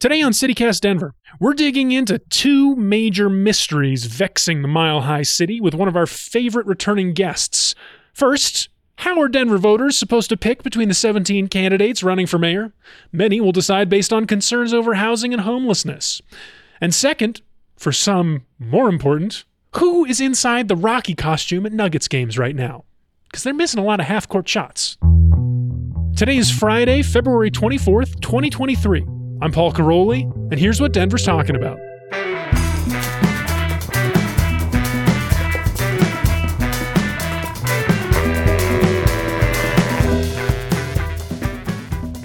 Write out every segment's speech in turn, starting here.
Today on CityCast Denver, we're digging into two major mysteries vexing the Mile High City with one of our favorite returning guests. First, how are Denver voters supposed to pick between the 17 candidates running for mayor? Many will decide based on concerns over housing and homelessness. And second, for some more important, who is inside the Rocky costume at Nuggets games right now? Because they're missing a lot of half court shots. Today is Friday, February 24th, 2023. I'm Paul Karolyi, and here's what Denver's talking about.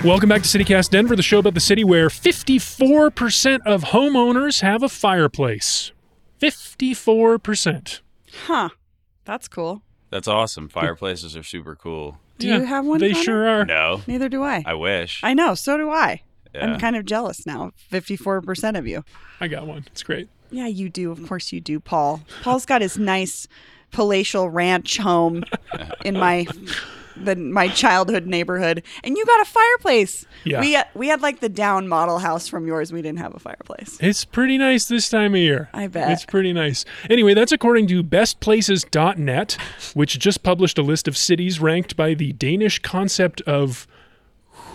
Welcome back to CityCast Denver, the show about the city where 54% of homeowners have a fireplace. 54%. Huh. That's cool. That's awesome. Fireplaces are super cool. Do you have one, They Connor? sure are. No, Neither do I. I wish. I know. So do I. Yeah. I'm kind of jealous now. 54% of you. I got one. It's great. Yeah, you do. Of course you do, Paul. Paul's got his nice palatial ranch home in my the my childhood neighborhood, and you got a fireplace. Yeah. We we had like the down model house from yours. We didn't have a fireplace. It's pretty nice this time of year. I bet. It's pretty nice. Anyway, that's according to bestplaces.net, which just published a list of cities ranked by the Danish concept of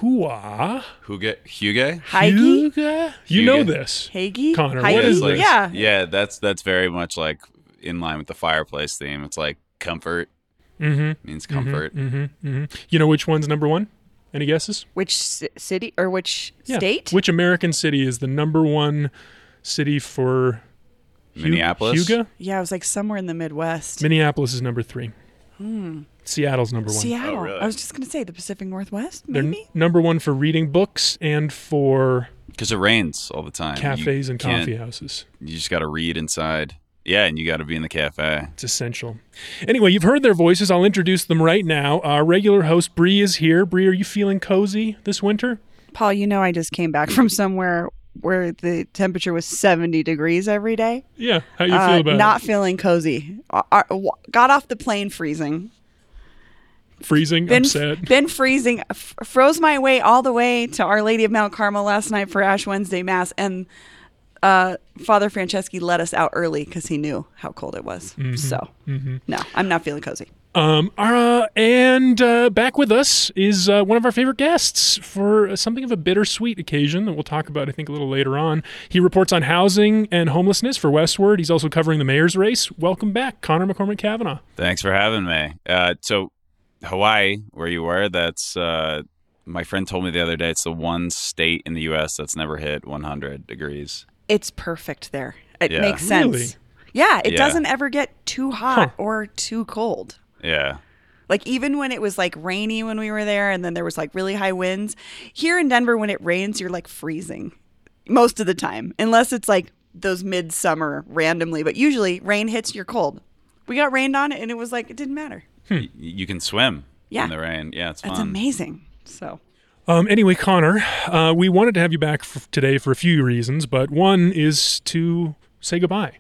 Hua. Huge, Huge. Heige? Huga? You know Huga. this. Hagee? Connor, Heige? what is like, this? Yeah. yeah. That's that's very much like in line with the fireplace theme. It's like comfort Mm-hmm. means comfort. Mm-hmm. Mm-hmm. You know which one's number one? Any guesses? Which ci- city or which Yeah. state? Which American city is the number one city for Minneapolis? Huga? yeah, it was like somewhere in the Midwest. Minneapolis is number three. Seattle's number one. Seattle. Oh, really? I was just going to say the Pacific Northwest, They're n- maybe? number one for reading books and for Because it rains all the time. You cafes and can't- coffee houses. You just got to read inside. Yeah, and you got to be in the cafe. It's essential. Anyway, you've heard their voices. I'll introduce them right now. Our regular host Bree is here. Bree, are you feeling cozy this winter? Paul, you know I just came back from somewhere where the temperature was 70 degrees every day. Yeah. How you Uh, feel about not feeling cozy. Uh, uh, w- got off the plane freezing. It? Freezing, Been upset. been freezing. F- froze my way all the way to Our Lady of Mount Carmel last night for Ash Wednesday Mass, and uh, Father Franceschi let us out early because he knew how cold it was. Mm-hmm. So, no, I'm not feeling cozy. Um, uh, and uh, back with us is uh, one of our favorite guests for something of a bittersweet occasion that we'll talk about, I think, a little later on. He reports on housing and homelessness for Westword. He's also covering the mayor's race. Welcome back, Connor McCormick Cavanagh. Thanks for having me. Uh, so, Hawaii, where you were, that's uh, my friend told me the other day. It's the one state in the U.S. that's never hit 100 degrees. It's perfect there. It Yeah. makes sense. Really? Yeah, it Yeah. doesn't ever get too hot Huh. or too cold. Yeah. Like even when it was like rainy when we were there and then there was like really high winds. Here in Denver when it rains you're like freezing most of the time unless it's like those midsummer randomly, but usually rain hits you're cold. We got rained on and it was like it didn't matter. Y- you can swim Yeah. in the rain. Yeah, it's fun. That's amazing. So, Um, anyway, Connor, uh, we wanted to have you back f- today for a few reasons, but one is to say goodbye.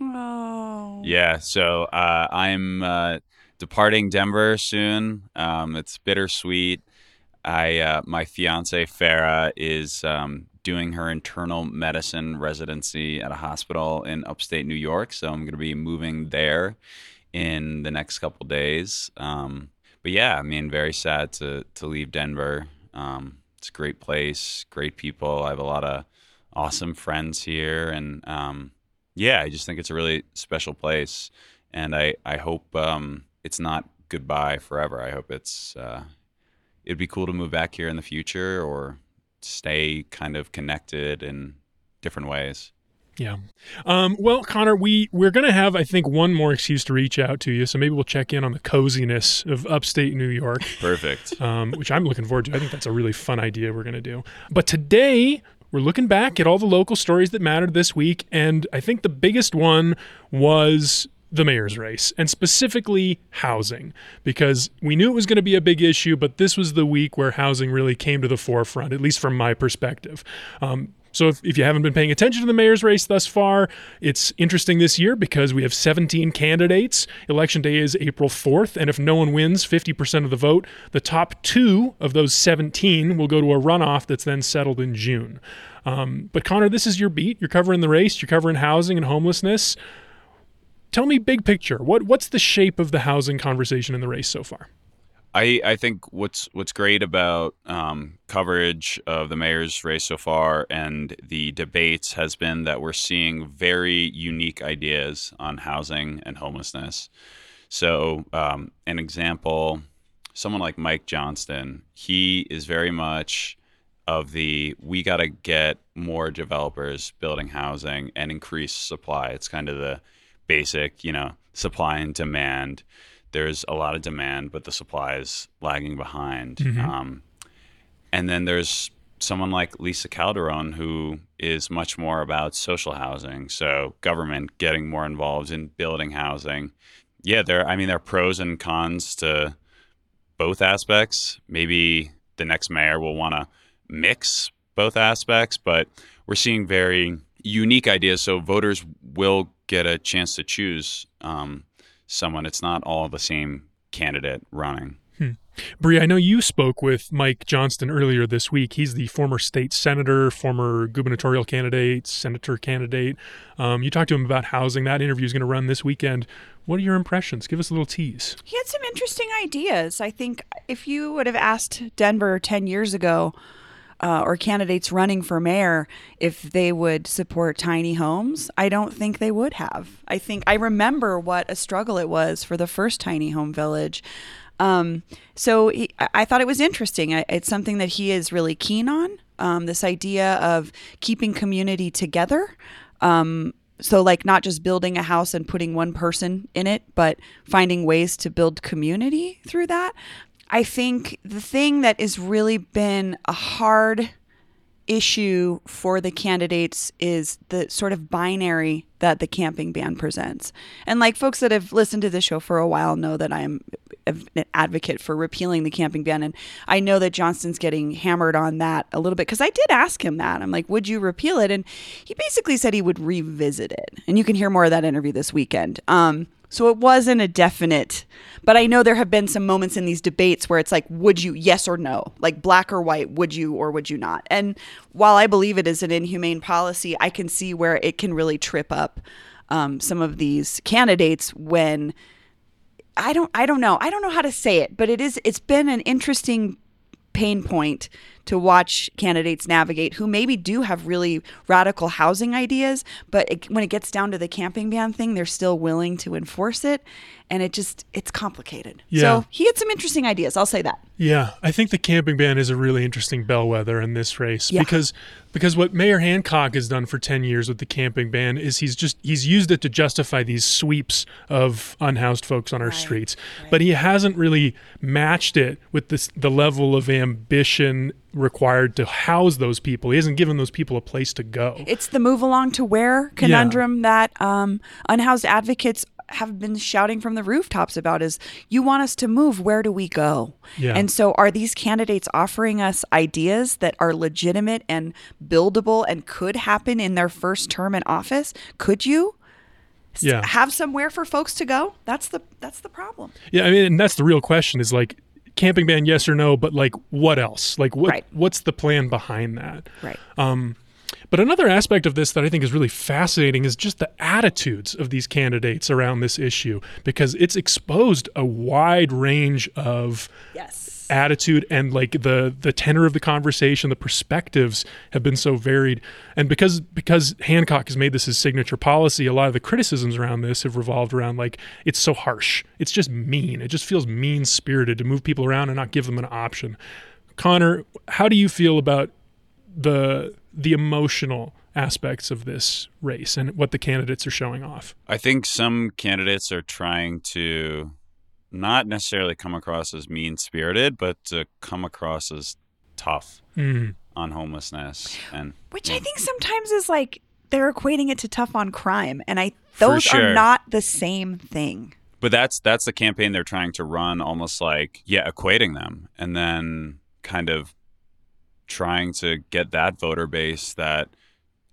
oh. Yeah, so uh, I'm uh, departing Denver soon. Um, it's bittersweet. I uh, my fiance Farah is um, doing her internal medicine residency at a hospital in upstate New York, so I'm going to be moving there in the next couple days. Um, but yeah, I mean, very sad to to leave Denver. Um, it's a great place, great people. I have a lot of awesome friends here, and um, yeah, I just think it's a really special place, and I I hope um, it's not goodbye forever. I hope it's uh, it'd be cool to move back here in the future or stay kind of connected in different ways. Yeah. Um, well, Connor, we we're gonna have I think one more excuse to reach out to you, so maybe we'll check in on the coziness of upstate New York, Perfect. um, which I'm looking forward to. I think that's a really fun idea we're gonna do. But today we're looking back at all the local stories that mattered this week, and I think the biggest one was the mayor's race, and specifically housing, because we knew it was going to be a big issue, but this was the week where housing really came to the forefront, at least from my perspective. Um, So if, if you haven't been paying attention to the mayor's race thus far, it's interesting this year because we have 17 candidates. Election day is April 4th, and if no one wins 50% of the vote, the top two of those 17 will go to a runoff that's then settled in June. Um, but Connor, this is your beat. You're covering the race. You're covering housing and homelessness. Tell me big picture. What what's the shape of the housing conversation in the race so far? I, I think what's what's great about um, coverage of the mayor's race so far and the debates has been that we're seeing very unique ideas on housing and homelessness. So, um, an example, someone like Mike Johnston, he is very much of the we got to get more developers building housing and increase supply. It's kind of the basic, you know, supply and demand there's a lot of demand, but the supply is lagging behind. Mm-hmm. Um, and then there's someone like Lisa Calderon who is much more about social housing, so government getting more involved in building housing. Yeah, there. I mean, there are pros and cons to both aspects. Maybe the next mayor will want to mix both aspects, but we're seeing very unique ideas. So voters will get a chance to choose um, someone. It's not all the same candidate running. Hmm. Bree, I know you spoke with Mike Johnston earlier this week. He's the former state senator, former gubernatorial candidate, senator candidate. Um, you talked to him about housing. That interview is going to run this weekend. What are your impressions? Give us a little tease. He had some interesting ideas. I think if you would have asked Denver 10 years ago, uh, or candidates running for mayor if they would support tiny homes. I don't think they would have. I think I remember what a struggle it was for the first tiny home village. Um, so he, I thought it was interesting. It's something that he is really keen on. Um, this idea of keeping community together. Um, so, like, not just building a house and putting one person in it, but finding ways to build community through that. I think the thing that has really been a hard issue for the candidates is the sort of binary that the camping ban presents. And like folks that have listened to the show for a while know that I'm an advocate for repealing the camping ban. And I know that Johnston's getting hammered on that a little bit because I did ask him that. I'm like, would you repeal it? And he basically said he would revisit it. And you can hear more of that interview this weekend. Um, so it wasn't a definite, but I know there have been some moments in these debates where it's like, would you, yes or no, like black or white, would you or would you not? And while I believe it is an inhumane policy, I can see where it can really trip up um, some of these candidates when I don't, I don't know, I don't know how to say it, but it is, it's been an interesting pain point to watch candidates navigate who maybe do have really radical housing ideas, but it, when it gets down to the camping ban thing, they're still willing to enforce it. And it just, it's complicated. Yeah. So he had some interesting ideas. I'll say that. Yeah. I think the camping ban is a really interesting bellwether in this race yeah. because because what Mayor Hancock has done for 10 years with the camping ban is he's just he's used it to justify these sweeps of unhoused folks on our right. streets right. but he hasn't really matched it with this the level of ambition required to house those people. He hasn't given those people a place to go. It's the move along to where conundrum yeah. that um, unhoused advocates have been shouting from the rooftops about is you want us to move where do we go yeah. and so are these candidates offering us ideas that are legitimate and buildable and could happen in their first term in office could you yeah. have somewhere for folks to go that's the that's the problem yeah i mean and that's the real question is like camping ban, yes or no, but like what else? Like what right. what's the plan behind that? Right. Um, but another aspect of this that I think is really fascinating is just the attitudes of these candidates around this issue because it's exposed a wide range of yes attitude and like the the tenor of the conversation the perspectives have been so varied. And because because hancock has made this his signature policy a lot of the criticisms around this have revolved around like it's so harsh. It's just mean. It just feels mean spirited to move people around and not give them an option. Connor how do you feel about the the emotional aspects of this race and what the candidates are showing off? I think some candidates are trying to not necessarily come across as mean spirited, but to come across as tough mm. on homelessness and which yeah. I think sometimes is like they're equating it to tough on crime, and I those sure. are not the same thing. But that's that's the campaign they're trying to run, almost like yeah, equating them, and then kind of trying to get that voter base that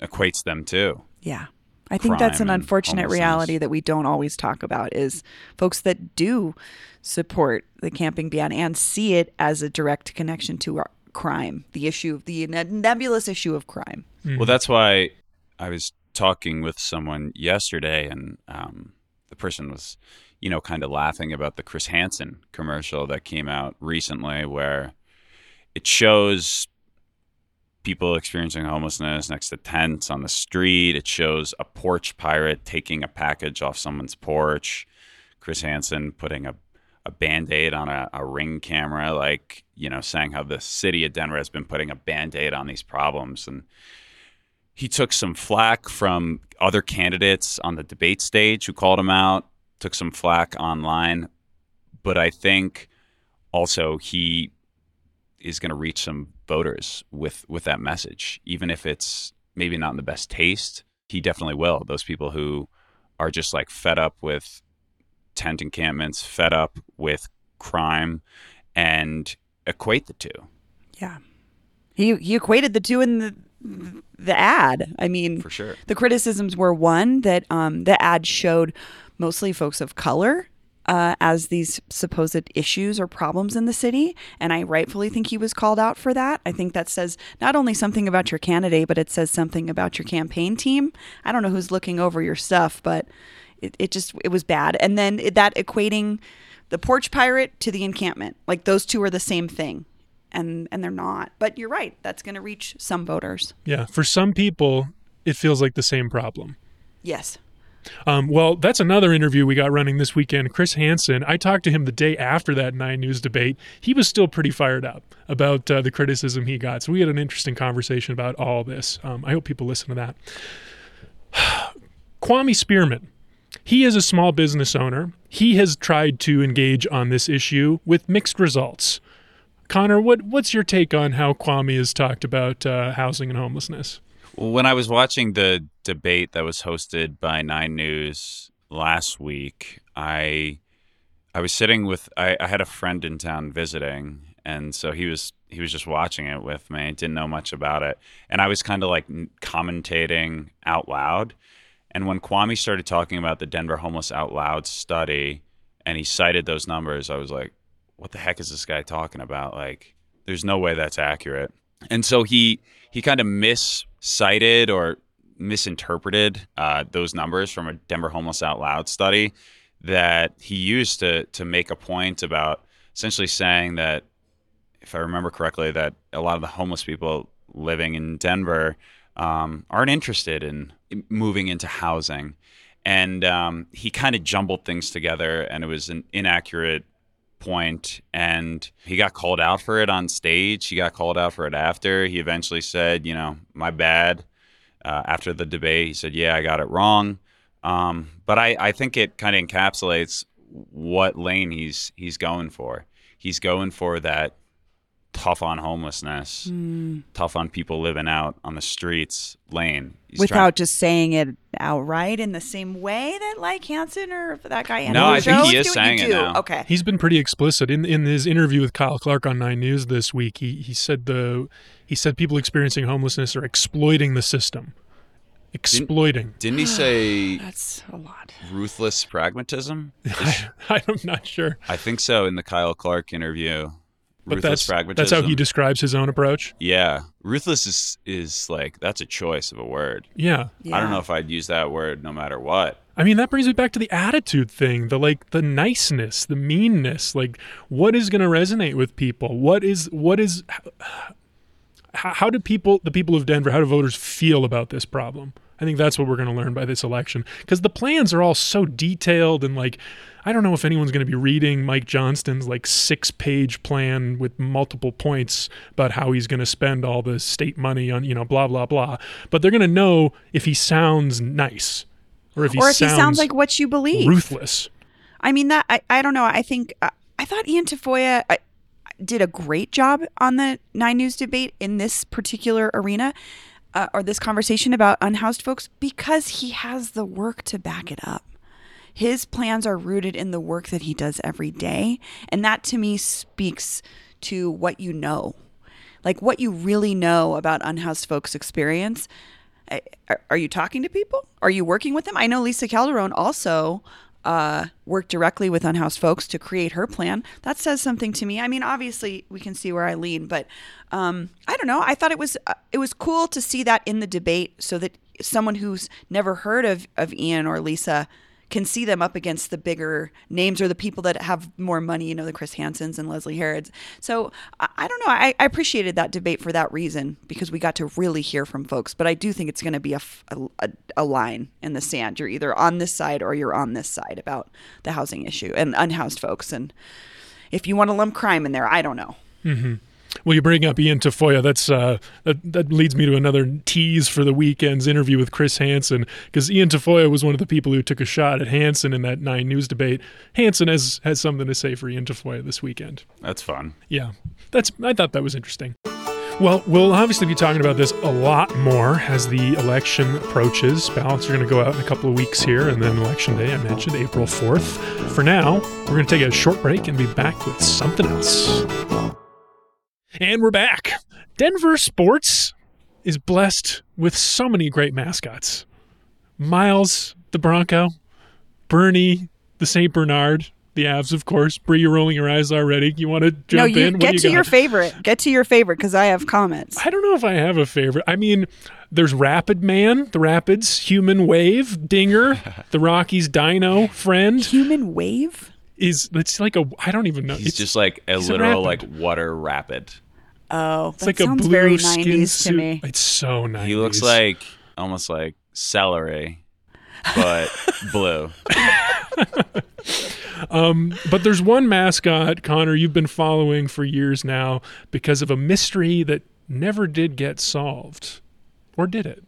equates them too. Yeah. I think that's an unfortunate reality that we don't always talk about is folks that do support the camping ban and see it as a direct connection to our crime, the issue of the nebulous issue of crime. Well, that's why I was talking with someone yesterday, and um, the person was, you know, kind of laughing about the Chris Hansen commercial that came out recently, where it shows people experiencing homelessness next to tents on the street. It shows a porch pirate taking a package off someone's porch. Chris Hansen putting a, a band aid on a, a ring camera, like, you know, saying how the city of Denver has been putting a band aid on these problems. And he took some flack from other candidates on the debate stage who called him out, took some flack online. But I think also he is going to reach some voters with with that message, even if it's maybe not in the best taste. He definitely will. Those people who are just like fed up with tent encampments, fed up with crime, and equate the two. Yeah. He he equated the two in the the ad. I mean, For sure. the criticisms were one that um, the ad showed mostly folks of color uh, as these supposed issues or problems in the city. And I rightfully think he was called out for that. I think that says not only something about your candidate, but it says something about your campaign team. I don't know who's looking over your stuff, but it, it just, it was bad. And then that equating the porch pirate to the encampment, like those two are the same thing. And, and they're not. But you're right. That's going to reach some voters. Yeah, for some people, it feels like the same problem. Yes. Um, well, that's another interview we got running this weekend. Chris Hansen, I talked to him the day after that Nine News debate. He was still pretty fired up about uh, the criticism he got. So we had an interesting conversation about all this. Um, I hope people listen to that. Kwame Spearman. He is a small business owner. He has tried to engage on this issue with mixed results. Connor, what, what's your take on how Kwame has talked about uh, housing and homelessness? When I was watching the debate that was hosted by Nine News last week, I I was sitting with I, I had a friend in town visiting, and so he was he was just watching it with me. Didn't know much about it, and I was kind of like commentating out loud. And when Kwame started talking about the Denver Homeless Out Loud study, and he cited those numbers, I was like, "What the heck is this guy talking about? Like, there's no way that's accurate." And so he he kind of miscited or misinterpreted uh, those numbers from a Denver Homeless Out Loud study that he used to to make a point about essentially saying that, if I remember correctly, that a lot of the homeless people living in Denver um, aren't interested in moving into housing, and um, he kind of jumbled things together, and it was an inaccurate point and he got called out for it on stage. He got called out for it after. He eventually said you know my bad. Uh, after the debate he said yeah i got it wrong. Um, but I, I think it kind of encapsulates what lane he's he's going for. He's going for that tough on homelessness hmm. tough on people living out on the streets lane He's without trying- just saying it outright in the same way that like Hansen or that guy. No, I think Jones he is saying it now. Okay, He's been pretty explicit in in his interview with Kyle Clark on Nine News this week. He he said the he said people experiencing homelessness are exploiting the system, exploiting. didn't he say that's a lot. ruthless pragmatism I, I'm not sure, I think so in the Kyle Clark interview. But that's that's how he describes his own approach. Yeah, ruthless is is like that's a choice of a word. Yeah, I don't know if I'd use that word no matter what. I mean that brings me back to the attitude thing, the like the niceness, the meanness. Like, what is going to resonate with people? What is what is how, how do people, the people of Denver, how do voters feel about this problem? I think that's what we're going to learn by this election because the plans are all so detailed and like I don't know if anyone's going to be reading Mike Johnston's like six-page plan with multiple points about how he's going to spend all the state money on you know blah blah blah, but they're going to know if he sounds nice or if he or if sounds he sounds like what you believe. ruthless. I mean that I, I don't know. I think uh, I thought Ian Tafoya uh, did a great job on the Nine News debate in this particular arena. Uh, or this conversation about unhoused folks because he has the work to back it up. His plans are rooted in the work that he does every day. And that to me speaks to what you know. Like what you really know about unhoused folks' experience. Are, you talking to people? Are you working with them? I know Lisa Calderon also uh, worked directly with Unhoused folks to create her plan. That says something to me. I mean, obviously we can see where I lean, but um, I don't know. I thought it was uh, it was cool to see that in the debate, so that someone who's never heard of of Ian or Lisa can see them up against the bigger names or the people that have more money, you know, the Chris Hansens and Leslie Herods. So I, I don't know. I, I appreciated that debate for that reason because we got to really hear from folks. But I do think it's going to be a line in the sand. You're either on this side or you're on this side about the housing issue and unhoused folks. And if you want to lump crime in there, I don't know. Mm-hmm. Well, you bring up Ian Tafoya. That's uh, that, that leads me to another tease for the weekend's interview with Chris Hansen, because Ian Tafoya was one of the people who took a shot at Hansen in that Nine News debate. Hansen has has something to say for Ian Tafoya this weekend. That's fun. Yeah, that's I thought that was interesting. Well, we'll obviously be talking about this a lot more as the election approaches. Ballots are going to go out in a couple of weeks here, and then election day, I mentioned, April 4th. For now, we're going to take a short break and be back with something else. And we're back. Denver sports is blessed with so many great mascots Miles, the Bronco, Bernie, the St. Bernard, the Avs, of course. Bree, you're rolling your eyes already. You want to jump no, you in? What get do to you your favorite. Get to your favorite because I have comments. I don't know if I have a favorite. I mean, there's Rapid Man, the Rapids, Human Wave, Dinger, the Rockies Dino friend Human wave. is it's like a I don't even know. He's it's just like a he's a literal like water rapid. Oh, it's that like a sounds blue very skin 90s suit. to me. It's so nice. He looks like almost like celery, but blue. But there's one mascot, Connor, you've been following for years now because of a mystery that never did get solved. Or did it?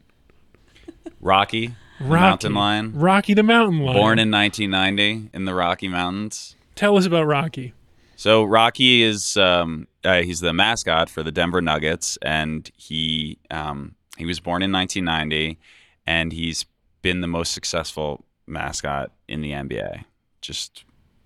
Rocky, Rocky. mountain lion, Rocky the Mountain Lion. born in 1990 in the Rocky Mountains. Tell us about Rocky. So Rocky is um, uh, he's the mascot for the Denver Nuggets, and he um, he was born in 1990, and he's been the most successful mascot in the NBA. Just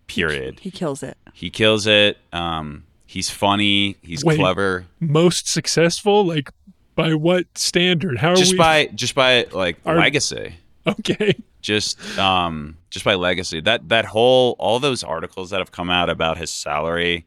period. He kills it. He kills it. Um, he's funny. He's Wait. clever. Most successful? Like by what standard? How are Just we by just by like Are- legacy. Okay. just um just by legacy that that whole all those articles that have come out about his salary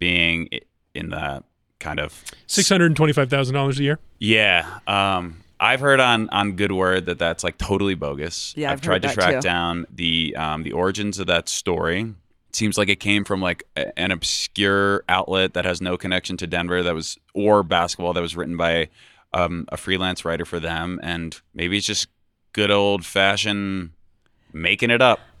being i- in the kind of Six hundred and twenty-five thousand dollars a year. yeah um i've heard on on good word that that's like totally bogus Yeah, i've, I've tried to track too. down the um the origins of that story it seems like it came from like a- an obscure outlet that has no connection to denver that was or basketball that was written by um, a freelance writer for them and maybe it's just good old fashioned making it up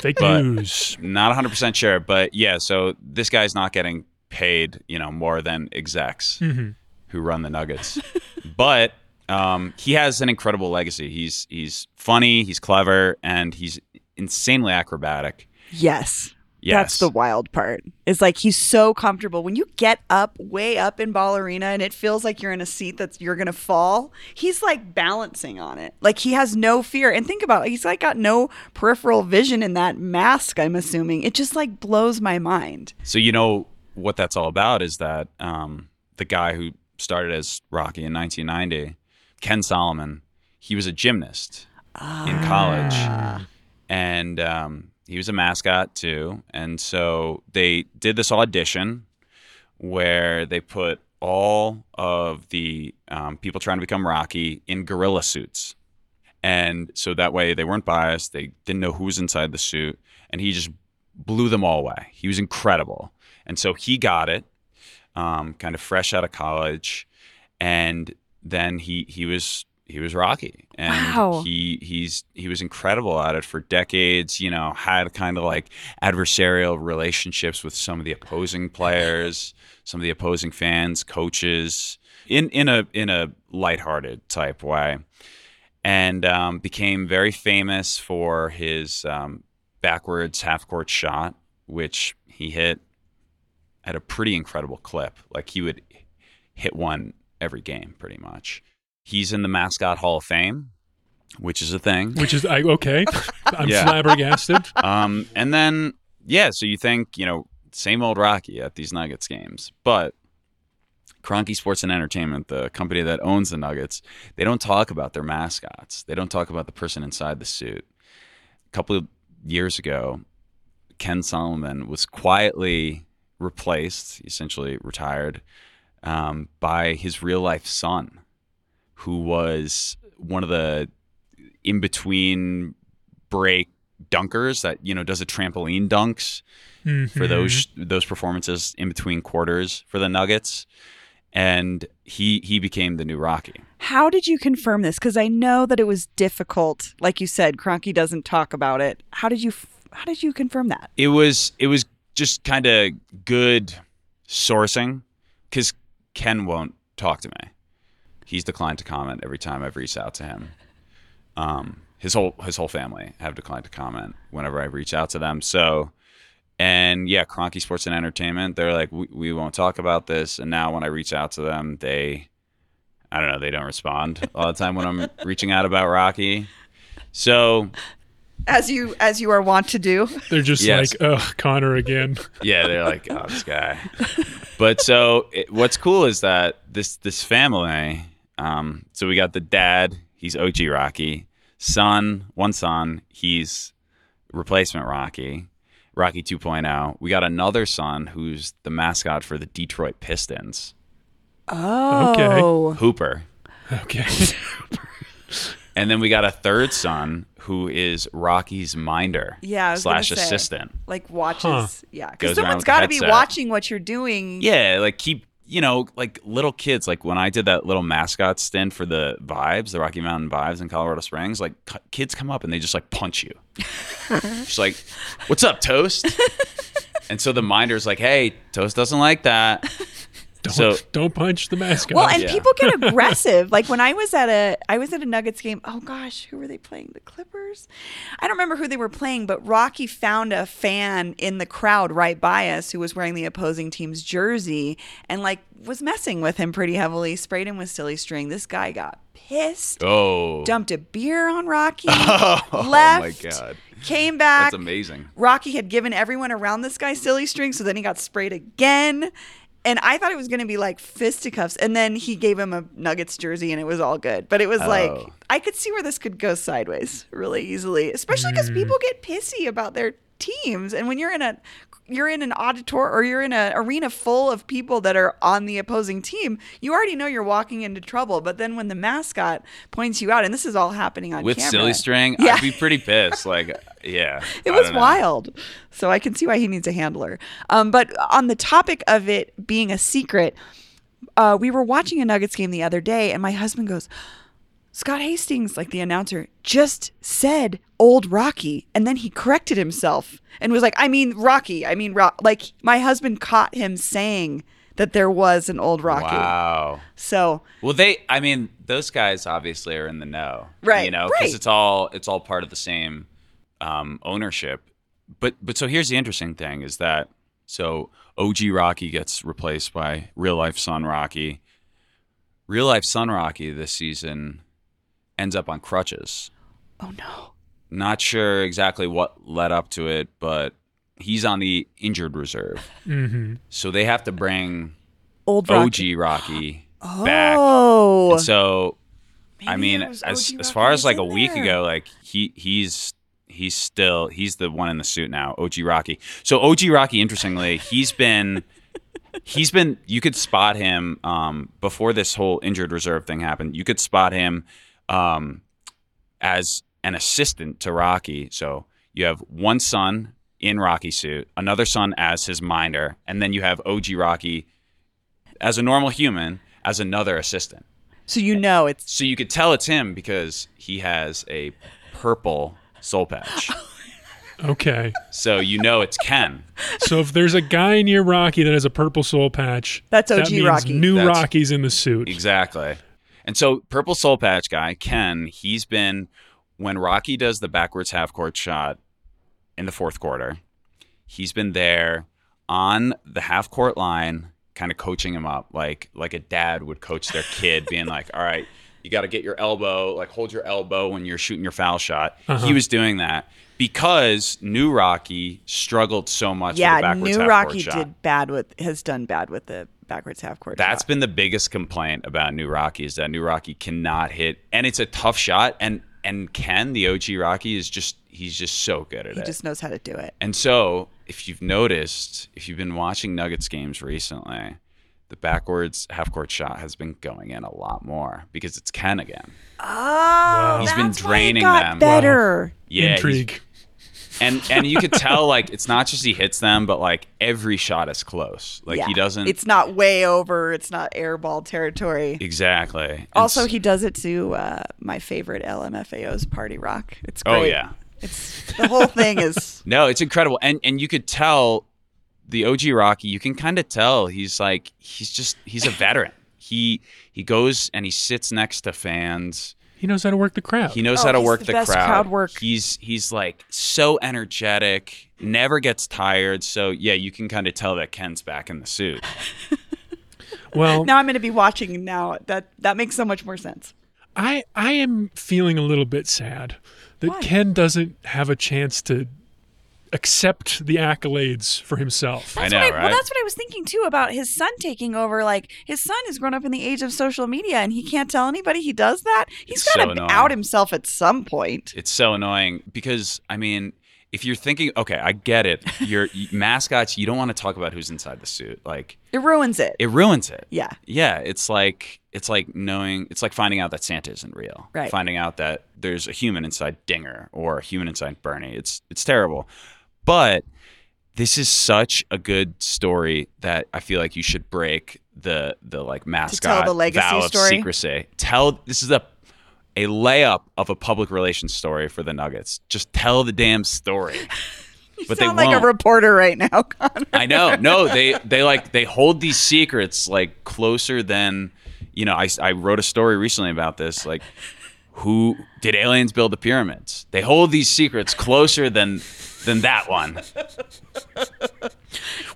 Fake But- news. not 100% sure but yeah so this guy's not getting paid you know more than execs Mhm. who run the nuggets but um, he has an incredible legacy he's he's funny he's clever and he's insanely acrobatic Yes. yes That's the wild part. It's like he's so comfortable. When you get up way up in ball arena and it feels like you're in a seat that you're gonna fall, he's like balancing on it. Like he has no fear. And think about it, he's like got no peripheral vision in that mask, I'm assuming. It just like blows my mind. so you know what that's all about is that um, the guy who started as rocky in 1990 ken solomon he was a gymnast in college and um, he was a mascot too. And so they did this audition where they put all of the um, people trying to become Rocky in gorilla suits. And so that way they weren't biased. They didn't know who was inside the suit. And he just blew them all away. He was incredible. And so he got it, um, kind of fresh out of college. And then he, he was he was Rocky, and Wow. he he's he was incredible at it for decades. You know, had kind of like adversarial relationships with some of the opposing players, some of the opposing fans, coaches, in in a in a lighthearted type way, and um, became very famous for his um, backwards half court shot, which he hit at a pretty incredible clip. Like he would hit one every game, pretty much. He's in the mascot Hall of Fame, which is a thing. Which is I okay. I'm Yeah. flabbergasted. um, and then yeah, so you think you know same old Rocky at these Nuggets games, but Kroenke Sports and Entertainment, the company that owns the Nuggets, they don't talk about their mascots. They don't talk about the person inside the suit. A couple of years ago, Ken Solomon was quietly replaced, essentially retired, um, by his real life son, who was one of the in between break dunkers that you know does a trampoline dunks for Mhm. those those performances in between quarters for the Nuggets, and he he became the new Rocky. How did you confirm this? Because I know that it was difficult. Like you said, Kroenke doesn't talk about it. How did you? How did you confirm that? It was it was just kind of good sourcing because Ken won't talk to me. He's declined to comment every time I've reached out to him. Um, his whole his whole family have declined to comment whenever I reach out to them. So, and yeah, Kroenke Sports and Entertainment, they're like, we, we won't talk about this. And now when I reach out to them, they, I don't know, they don't respond all the time when I'm reaching out about Rocky. So As you as you are wont to do. They're just Yes. like, ugh, Connor again. yeah, they're like, oh, this guy. But so it, what's cool is that this this family. Um, so we got the dad. He's OG Rocky. Son, one son. He's replacement Rocky. Rocky 2.0. We got another son who's the mascot for the Detroit Pistons. Oh. okay. Hooper. Okay. And then we got a third son who is Rocky's minder Yeah, I was slash gonna say. assistant. Like watches. Huh. Yeah, because someone's got to be watching what you're doing. Yeah, like keep you know, like little kids. Like when I did that little mascot stint for the Vibes, the Rocky Mountain Vibes in Colorado Springs, like c- kids come up and they just like punch you. She's like, "What's up, Toast?" and so the minder's like, "Hey, Toast doesn't like that." Don't, So- don't punch the mascot. Well, and Yeah. people get aggressive. like when I was at a I was at a Nuggets game. Oh gosh, who were they playing? The Clippers? I don't remember who they were playing, but Rocky found a fan in the crowd right by us who was wearing the opposing team's jersey and like was messing with him pretty heavily, sprayed him with silly string. This guy got pissed, Oh, dumped a beer on Rocky, oh left, my god, came back. that's amazing. Rocky had given everyone around this guy silly string, so then he got sprayed again. And I thought it was going to be like fisticuffs. And then he gave him a Nuggets jersey and it was all good. But it was like, Oh. I could see where this could go sideways really easily, especially because hmm. people get pissy about their teams. And when you're in a, you're in an auditor or you're in an arena full of people that are on the opposing team, you already know you're walking into trouble. But then when the mascot points you out, and this is all happening on With camera, silly string, Yeah. I'd be pretty pissed. Like, yeah, it was wild. So I can see why he needs a handler. Um, but on the topic of it being a secret, uh, we were watching a Nuggets game the other day, and my husband goes, Scott Hastings, like the announcer, just said old Rocky. And then he corrected himself and was like, I mean, Rocky. I mean, Ro-. like my husband caught him saying that there was an old Rocky. Wow. So, Well, they, I mean, those guys obviously are in the know, Right, You know, because right. it's all it's all part of the same um, ownership. But but so here's the interesting thing is that so OG Rocky gets replaced by real life Son Rocky. Real life Son Rocky this season ends up on crutches. oh no. Not sure exactly what led up to it, but he's on the injured reserve. hmm So they have to bring Old Rocky. OG Rocky back. Oh. And so I mean, as as far as like a week there. ago, like he he's he's still he's the one in the suit now, OG Rocky. So OG Rocky, interestingly, he's been he's been you could spot him um, before this whole injured reserve thing happened. You could spot him um, as an assistant to Rocky. So you have one son in Rocky suit, another son as his minder, and then you have OG Rocky as a normal human as another assistant. so you know it's So you could tell it's him because he has a purple soul patch. Okay. So you know it's Ken. So if there's a guy near Rocky that has a purple soul patch, That's that OG means Rocky. New That's- Rocky's in the suit. Exactly. And so purple soul patch guy, Ken, he's been when Rocky does the backwards half court shot in the fourth quarter, he's been there on the half court line, kind of coaching him up like like a dad would coach their kid, being like, All right, you gotta get your elbow, like hold your elbow when you're shooting your foul shot. Uh-huh. He was doing that because new Rocky struggled so much with the yeah, backwards new half Rocky court shot. did bad with has done bad with the backwards half court. That's shot. been the biggest complaint about New Rocky is that New Rocky cannot hit, and it's a tough shot. And and Ken, the OG Rocky, is just he's just so good at he it. He just knows how to do it. And so, if you've noticed, if you've been watching Nuggets games recently, the backwards half court shot has been going in a lot more because it's Ken again. Oh, He's been that's why it draining got them. Better. Yeah, Intrigue. and and you could tell like it's not just he hits them, but like every shot is close. Like Yeah. he doesn't It's not way over. It's not airball territory. exactly. And Also, he does it to uh, my favorite LMFAO's Party Rock. It's great. oh yeah, It's the whole thing is no, it's incredible, and and you could tell the OG Rocky. You can kind of tell he's like he's just he's a veteran. He he goes and he sits next to fans. He knows how to work the crowd. He knows Oh, how to he's work the the, best crowd. crowd work. He's he's like so energetic, never gets tired. So yeah, you can kind of tell that Ken's back in the suit. well, now I'm going to be watching now. That that makes so much more sense. I I am feeling a little bit sad that Why? Ken doesn't have a chance to accept the accolades for himself. I That's know, what I, right? Well, that's what I was thinking too about his son taking over. Like his son has grown up in the age of social media, and he can't tell anybody he does that. He's It's got to annoying. out himself at some point. It's so annoying because I mean, if you're thinking, okay, I get it. Your mascots, you don't want to talk about who's inside the suit. Like It ruins it. it ruins it. yeah. Yeah, it's like it's like knowing it's like finding out that Santa isn't real. Right. Finding out that there's a human inside Dinger or a human inside Bernie. It's it's terrible. But this is such a good story that I feel like you should break the the like mascot the legacy vow of story? secrecy. Tell this is a a layup of a public relations story for the Nuggets. Just tell the damn story. but they Sound like won't. a reporter right now, Connor. I know. No, they they like they hold these secrets like closer than you know. I I wrote a story recently about this. Like, who did aliens build the pyramids? They hold these secrets closer than than that one.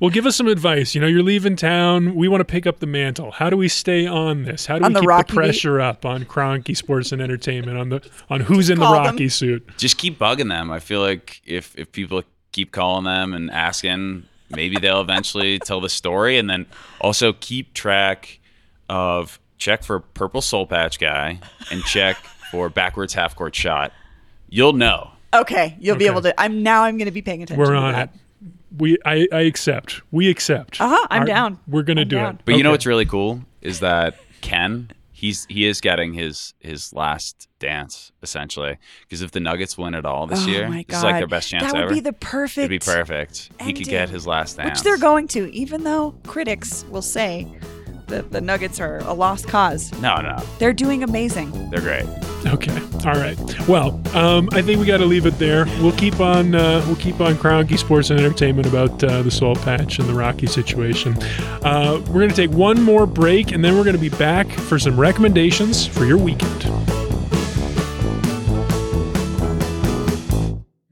Well, give us some advice. You know, you're leaving town. We want to pick up the mantle. How do we stay on this? How do On we the keep Rocky the pressure up on Kroenke Sports and Entertainment on the on who's in the Call them. Rocky suit? Just keep bugging them. I feel like if if people keep calling them and asking, maybe they'll eventually tell the story. And then also keep track of check for purple soul patch guy and check for backwards half court shot. You'll know. Okay, you'll be able to. I'm now. I'm going to be paying attention. We're to on that. it. We I, I accept. We accept. Uh-huh, I'm Our- down. We're gonna do down. it. But you know what's really cool is that Ken, he's he is getting his his last dance essentially because if the Nuggets win it all this Oh year, my this is like their best chance That would ever. be the perfect. It'd be perfect. He could get his last dance, Which they're going to, even though critics will say that the Nuggets are a lost cause. No, no, They're doing amazing. they're great. Okay. All right. Well, um, I think we got to leave it there. We'll keep on. Uh, we'll keep on Kroenke Sports and Entertainment about uh, the Salt Patch and the Rocky situation. Uh, we're going to take one more break, and then we're going to be back for some recommendations for your weekend.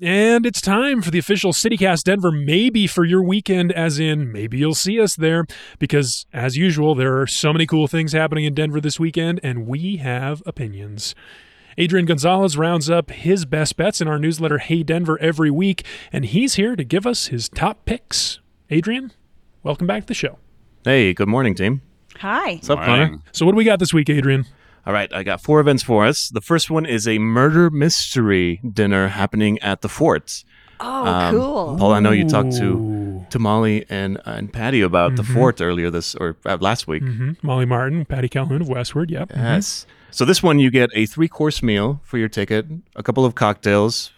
And it's time for the official CityCast Denver maybe for your weekend, as in maybe you'll see us there, because as usual, there are so many cool things happening in Denver this weekend, and we have opinions. Adrian Gonzalez rounds up his best bets in our newsletter, Hey Denver, every week, and he's here to give us his top picks. Adrian, welcome back to the show. Hey, good morning, team. Hi. What's up, Connor? So, what do we got this week, Adrian? All right, I got four events for us. The first one is a murder mystery dinner happening at the fort. Oh, Um, cool. Paul, I know you talked to to Molly and and Patty about the fort earlier this or uh, last week. Mhm. Molly Martin, Patty Calhoun of Westword. Yep. Mhm. Yes. So this one, you get a three course meal for your ticket, a couple of cocktails,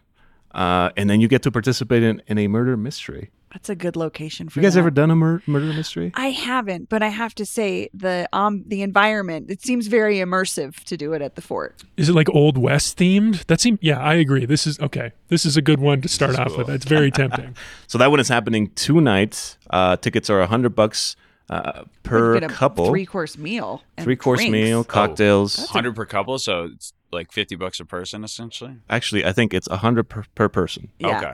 uh, and then you get to participate in, in a murder mystery. That's a good location for You guys that. ever done a mur- murder mystery? I haven't, but I have to say the um the environment. It seems very immersive to do it at the fort. Is it like Old West themed? That seems. Yeah, I agree. This is okay. This is a good one to start off with. It's very tempting. So that one is happening tonight. Uh, tickets are a hundred bucks uh, per Get a couple. three course meal. three course drinks. meal, cocktails. Hundred per couple, so it's like fifty bucks a person essentially. Actually, I think it's a hundred per, per person. Yeah. Okay,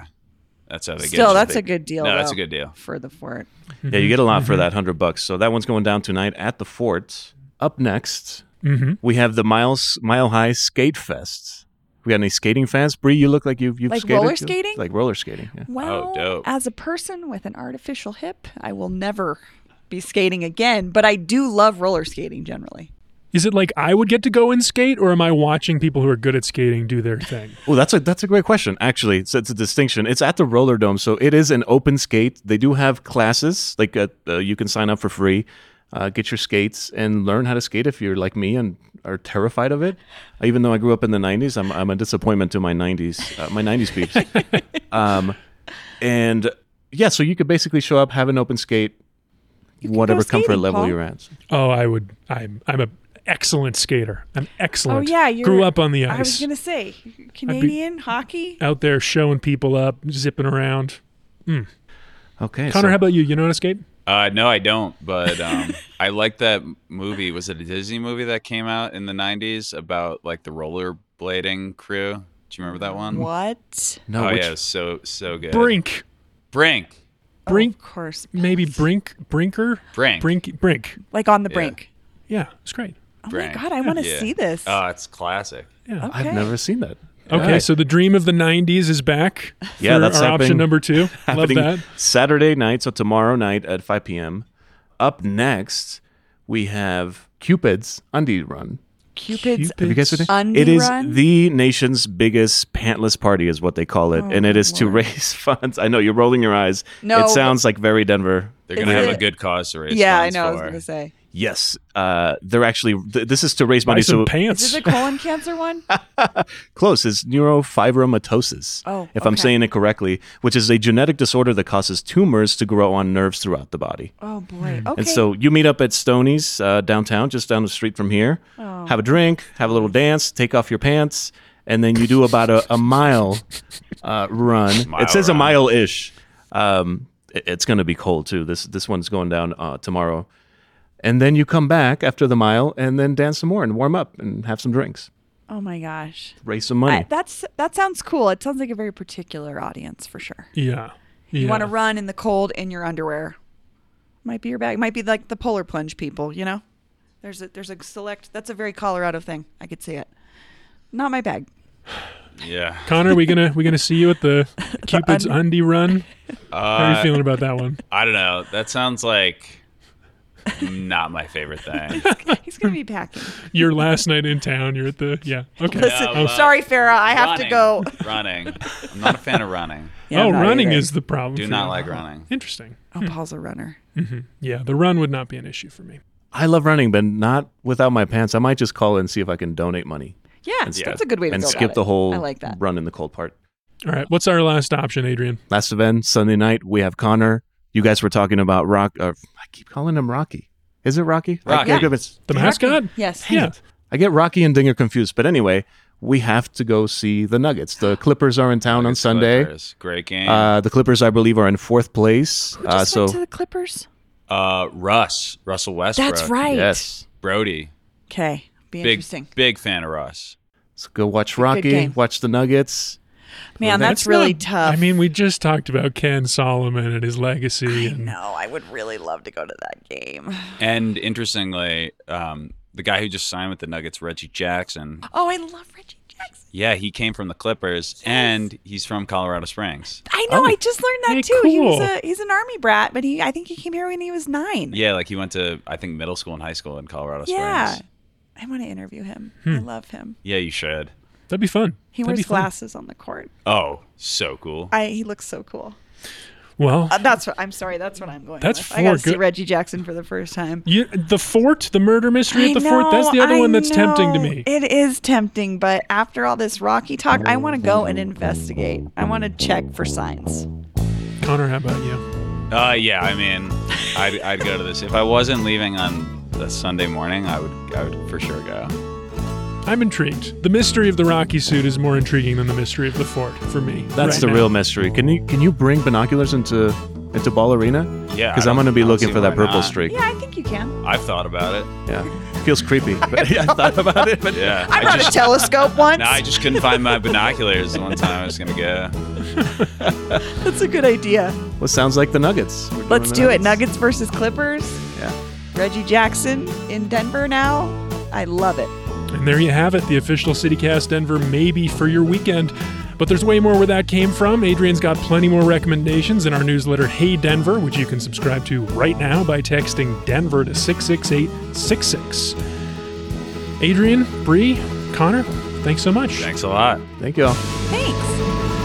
that's how they get. Still, that's a good deal. No, that's though, a good deal. for the fort. Yeah, you get a lot for that hundred bucks. So that one's going down tonight at the fort. Up next, hmm we have the Miles Mile High Skate Fest. We got any skating fans? Bree, you look like you've you've Like skated. roller skating? Like roller skating. Yeah. Well, dope. as a person with an artificial hip, I will never be skating again, but I do love roller skating generally. Is it like I would get to go and skate, or am I watching people who are good at skating do their thing? Oh, that's a that's a great question. Actually, it's, it's a distinction. It's at the Roller Dome, so it is an open skate. They do have classes, like uh, uh, you can sign up for free, uh, get your skates, and learn how to skate if you're like me and are terrified of it. Even though I grew up in the '90s, I'm I'm a disappointment to my '90s uh, my '90s peeps. um, and yeah, so you could basically show up, have an open skate, You can whatever comfort level Paul. you're at. Oh, I would. I'm. I'm a excellent skater. I'm excellent. Oh yeah, you grew up on the ice. I was gonna say Canadian hockey. out there showing people up, zipping around. Okay, Connor, so- how about you? You know how to skate? Uh, no, I don't. But um, I like that movie. Was it a Disney movie that came out in the '90s about like the rollerblading crew? Do you remember that one? What? no, oh which, yeah, it was so so good. Brink, Brink, Brink, Of course. maybe Brink, Brinker, Brink, Brink, Brink. Like on the Yeah. brink. Yeah, it's great. Oh Brink. my god, I want to Yeah. see this. Oh, it's classic. Yeah. okay. I've never seen that. Okay, Alright. so the dream of the '90s is back. Yeah, for that's our option happening- number two. Love happening that. Saturday night, so tomorrow night at 5 p.m. Up next, we have Cupid's Undie Run. Cupid's Cupid- Have you guys seen it? Undie It is Run? the nation's biggest pantless party, is what they call it, Oh, and it is to raise funds. I know you're rolling your eyes. No, it sounds like very Denver. They're Is gonna have it- a good cause to raise. Yeah, I funds know. I was for. gonna say. Yes, uh, they're actually. Th- this is to raise Buy money. some So pants. Is it a colon cancer one? close is neurofibromatosis. Oh, if I'm saying it correctly, which is a genetic disorder that causes tumors to grow on nerves throughout the body. Oh boy. Okay. And so you meet up at Stoney's uh, downtown, just down the street from here. Oh. Have a drink, have a little dance, take off your pants, and then you do about a, a mile uh, run. Mile it says run. a mile ish. Um, it- it's going to be cold too. This this one's going down uh, tomorrow, and then you come back after the mile and then dance some more and warm up and have some drinks, oh my gosh. raise some money. I, that's that sounds cool. It sounds like a very particular audience for sure. yeah. You yeah. want to run in the cold in your underwear. Might be your bag. Might be like the polar plunge people, you know? There's a there's a select that's a very Colorado thing. I could see it. Not my bag. Yeah. Connor, we gonna we gonna see you at the Cupid's un- Undie Run? How are you Uh, feeling about that one? I don't know. That sounds like not my favorite thing. He's gonna be packing. Your last night in town. You're at the yeah. Okay. Listen, Yeah, but sorry, Farah, I have to go. Running. I'm not a fan of running. Yeah, oh, running either. is the problem. Do for not you. like running. Interesting. Oh, hmm. Paul's a runner. Mm-hmm. Yeah, the run would not be an issue for me. I love running, but not without my pants. I might just call and see if I can donate money Yeah, instead. that's a good way to and go skip about the whole I like that. run in the cold part. All right, what's our last option, Adrian? Last event Sunday night, we have Connor. You guys were talking about Rock. Uh, I keep calling him Rocky. Is it Rocky? Rocky. can't The mascot? Yes. Yeah. I get Rocky and Dinger confused. But anyway, we have to go see the Nuggets. The Clippers are in town on Sunday. Clippers. Great game. Uh, the Clippers, I believe, are in fourth place. Who Uh, just so went to the Clippers? Uh, Russ, Russell Westbrook. That's right. yes, Brody. Okay. Be Big, interesting. big fan of Russ. so go watch Rocky. Watch the Nuggets. Man, That's that's, really not- tough. I mean, we just talked about Ken Solomon and his legacy. and no, I would really love to go to that game. And interestingly, um, the guy who just signed with the Nuggets, Reggie Jackson, Oh, I love Reggie Jackson. yeah, he came from the Clippers, and he's from Colorado Springs. I know. Oh. I just learned that Hey, too. He was a he's an army brat, but he I think he came here when he was nine. Yeah, like he went to I think middle school and high school in Colorado Yeah. Springs. I want to interview him. Hmm. I love him. Yeah, you should. That'd be fun. He That'd wears be fun. glasses on the court. Oh, so cool. I he looks so cool. Well, Uh, that's what I'm sorry. That's what I'm going. That's with. I got to four see Reggie Jackson for the first time. you, the fort, the murder mystery I at the fort, that's the other I one that's tempting to me. It is tempting, but after all this Rocky talk, I want to go and investigate. I want to check for signs. Connor, how about you? Uh, yeah, I mean, I'd, I'd go to this if I wasn't leaving on the Sunday morning. I would, I would for sure go. I'm intrigued. The mystery of the Rocky suit is more intriguing than the mystery of the fort for me. That's right the now. real mystery. Can you can you bring binoculars into into Ball Arena? Yeah, Because I I'm going to be looking for that purple not. streak. Yeah, I think you can. I've thought about it. Yeah, feels creepy. But yeah, I thought about it. But Yeah, I brought just, a telescope once. No, I just couldn't find my binoculars the one time I was gonna go. That's a good idea. well, sounds like the Nuggets. We're Let's the do it. Nuggets versus Clippers. Yeah. Reggie Jackson in Denver now. I love it. And there you have it, the official CityCast Denver maybe for your weekend. But there's way more where that came from. Adrian's got plenty more recommendations in our newsletter, Hey Denver, which you can subscribe to right now by texting Denver to 66866. Adrian, Bree, Connor, thanks so much. Thanks a lot. Thank you all. Thanks.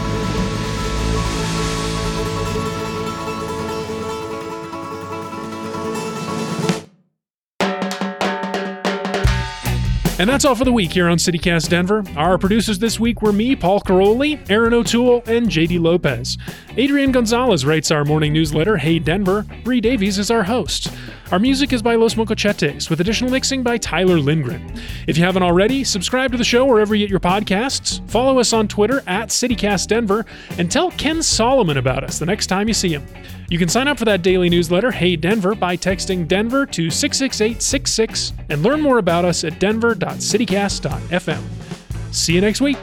And that's all for the week here on CityCast Denver. Our producers this week were me, Paul Karolyi, Aaron O'Toole, and JD Lopez. Adrian Gonzalez writes our morning newsletter, Hey Denver. Bree Davies is our host. Our music is by Los Mocochetes, with additional mixing by Tyler Lindgren. If you haven't already, subscribe to the show wherever you get your podcasts, follow us on Twitter at CityCast Denver, and tell Ken Solomon about us the next time you see him. You can sign up for that daily newsletter, Hey Denver, by texting Denver to 66866 and learn more about us at denver.citycast.fm. See you next week.